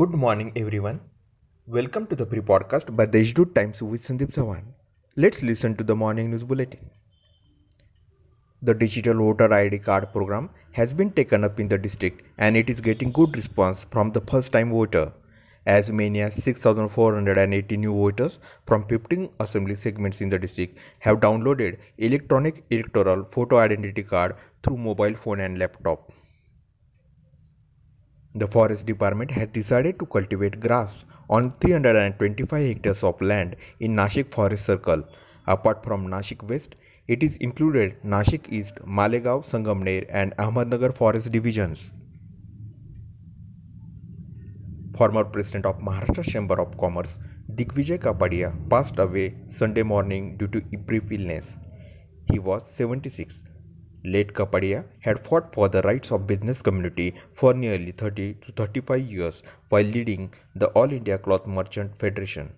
Good morning, everyone. Welcome to the pre podcast by the Times with Sandeep Sawan. Let's listen to the morning news bulletin. The digital voter ID card program has been taken up in the district and it is getting good response from the first time voter. As many as 6,480 new voters from 15 assembly segments in the district have downloaded electronic electoral photo identity card through mobile phone and laptop. The forest department has decided to cultivate grass on 325 hectares of land in Nashik Forest Circle. Apart from Nashik West, it is included Nashik East, Malegaon, Sangamner and Ahmednagar forest divisions. Former president of Maharashtra Chamber of Commerce, Digvijay Kapadia, passed away Sunday morning due to brief illness. He was 76. Late Kapadia had fought for the rights of business community for nearly 30 to 35 years while leading the All India Cloth Merchant Federation.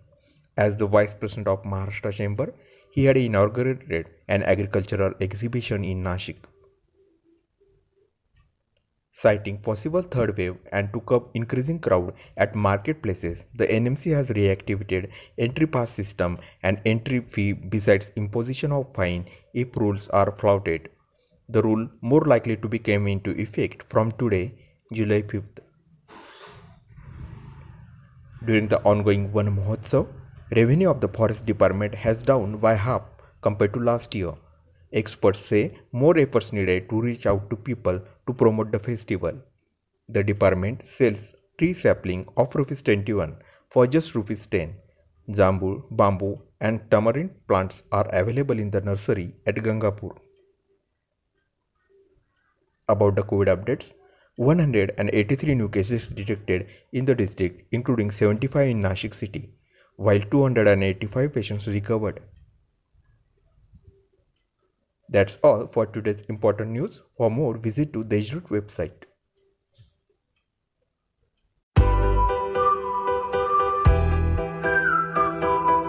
As the vice president of Maharashtra Chamber, he had inaugurated an agricultural exhibition in Nashik. Citing possible third wave and to curb increasing crowd at marketplaces, the NMC has reactivated entry pass system and entry fee besides imposition of fine if rules are flouted the rule more likely to be came into effect from today, July 5th. During the ongoing Van Mahotsav, revenue of the forest department has down by half compared to last year. Experts say more efforts needed to reach out to people to promote the festival. The department sells tree sapling of rupees 21 for just rupees 10. Jambu, bamboo and tamarind plants are available in the nursery at Gangapur about the COVID updates. 183 new cases detected in the district, including 75 in Nashik city, while 285 patients recovered. That's all for today's important news. For more, visit to the website.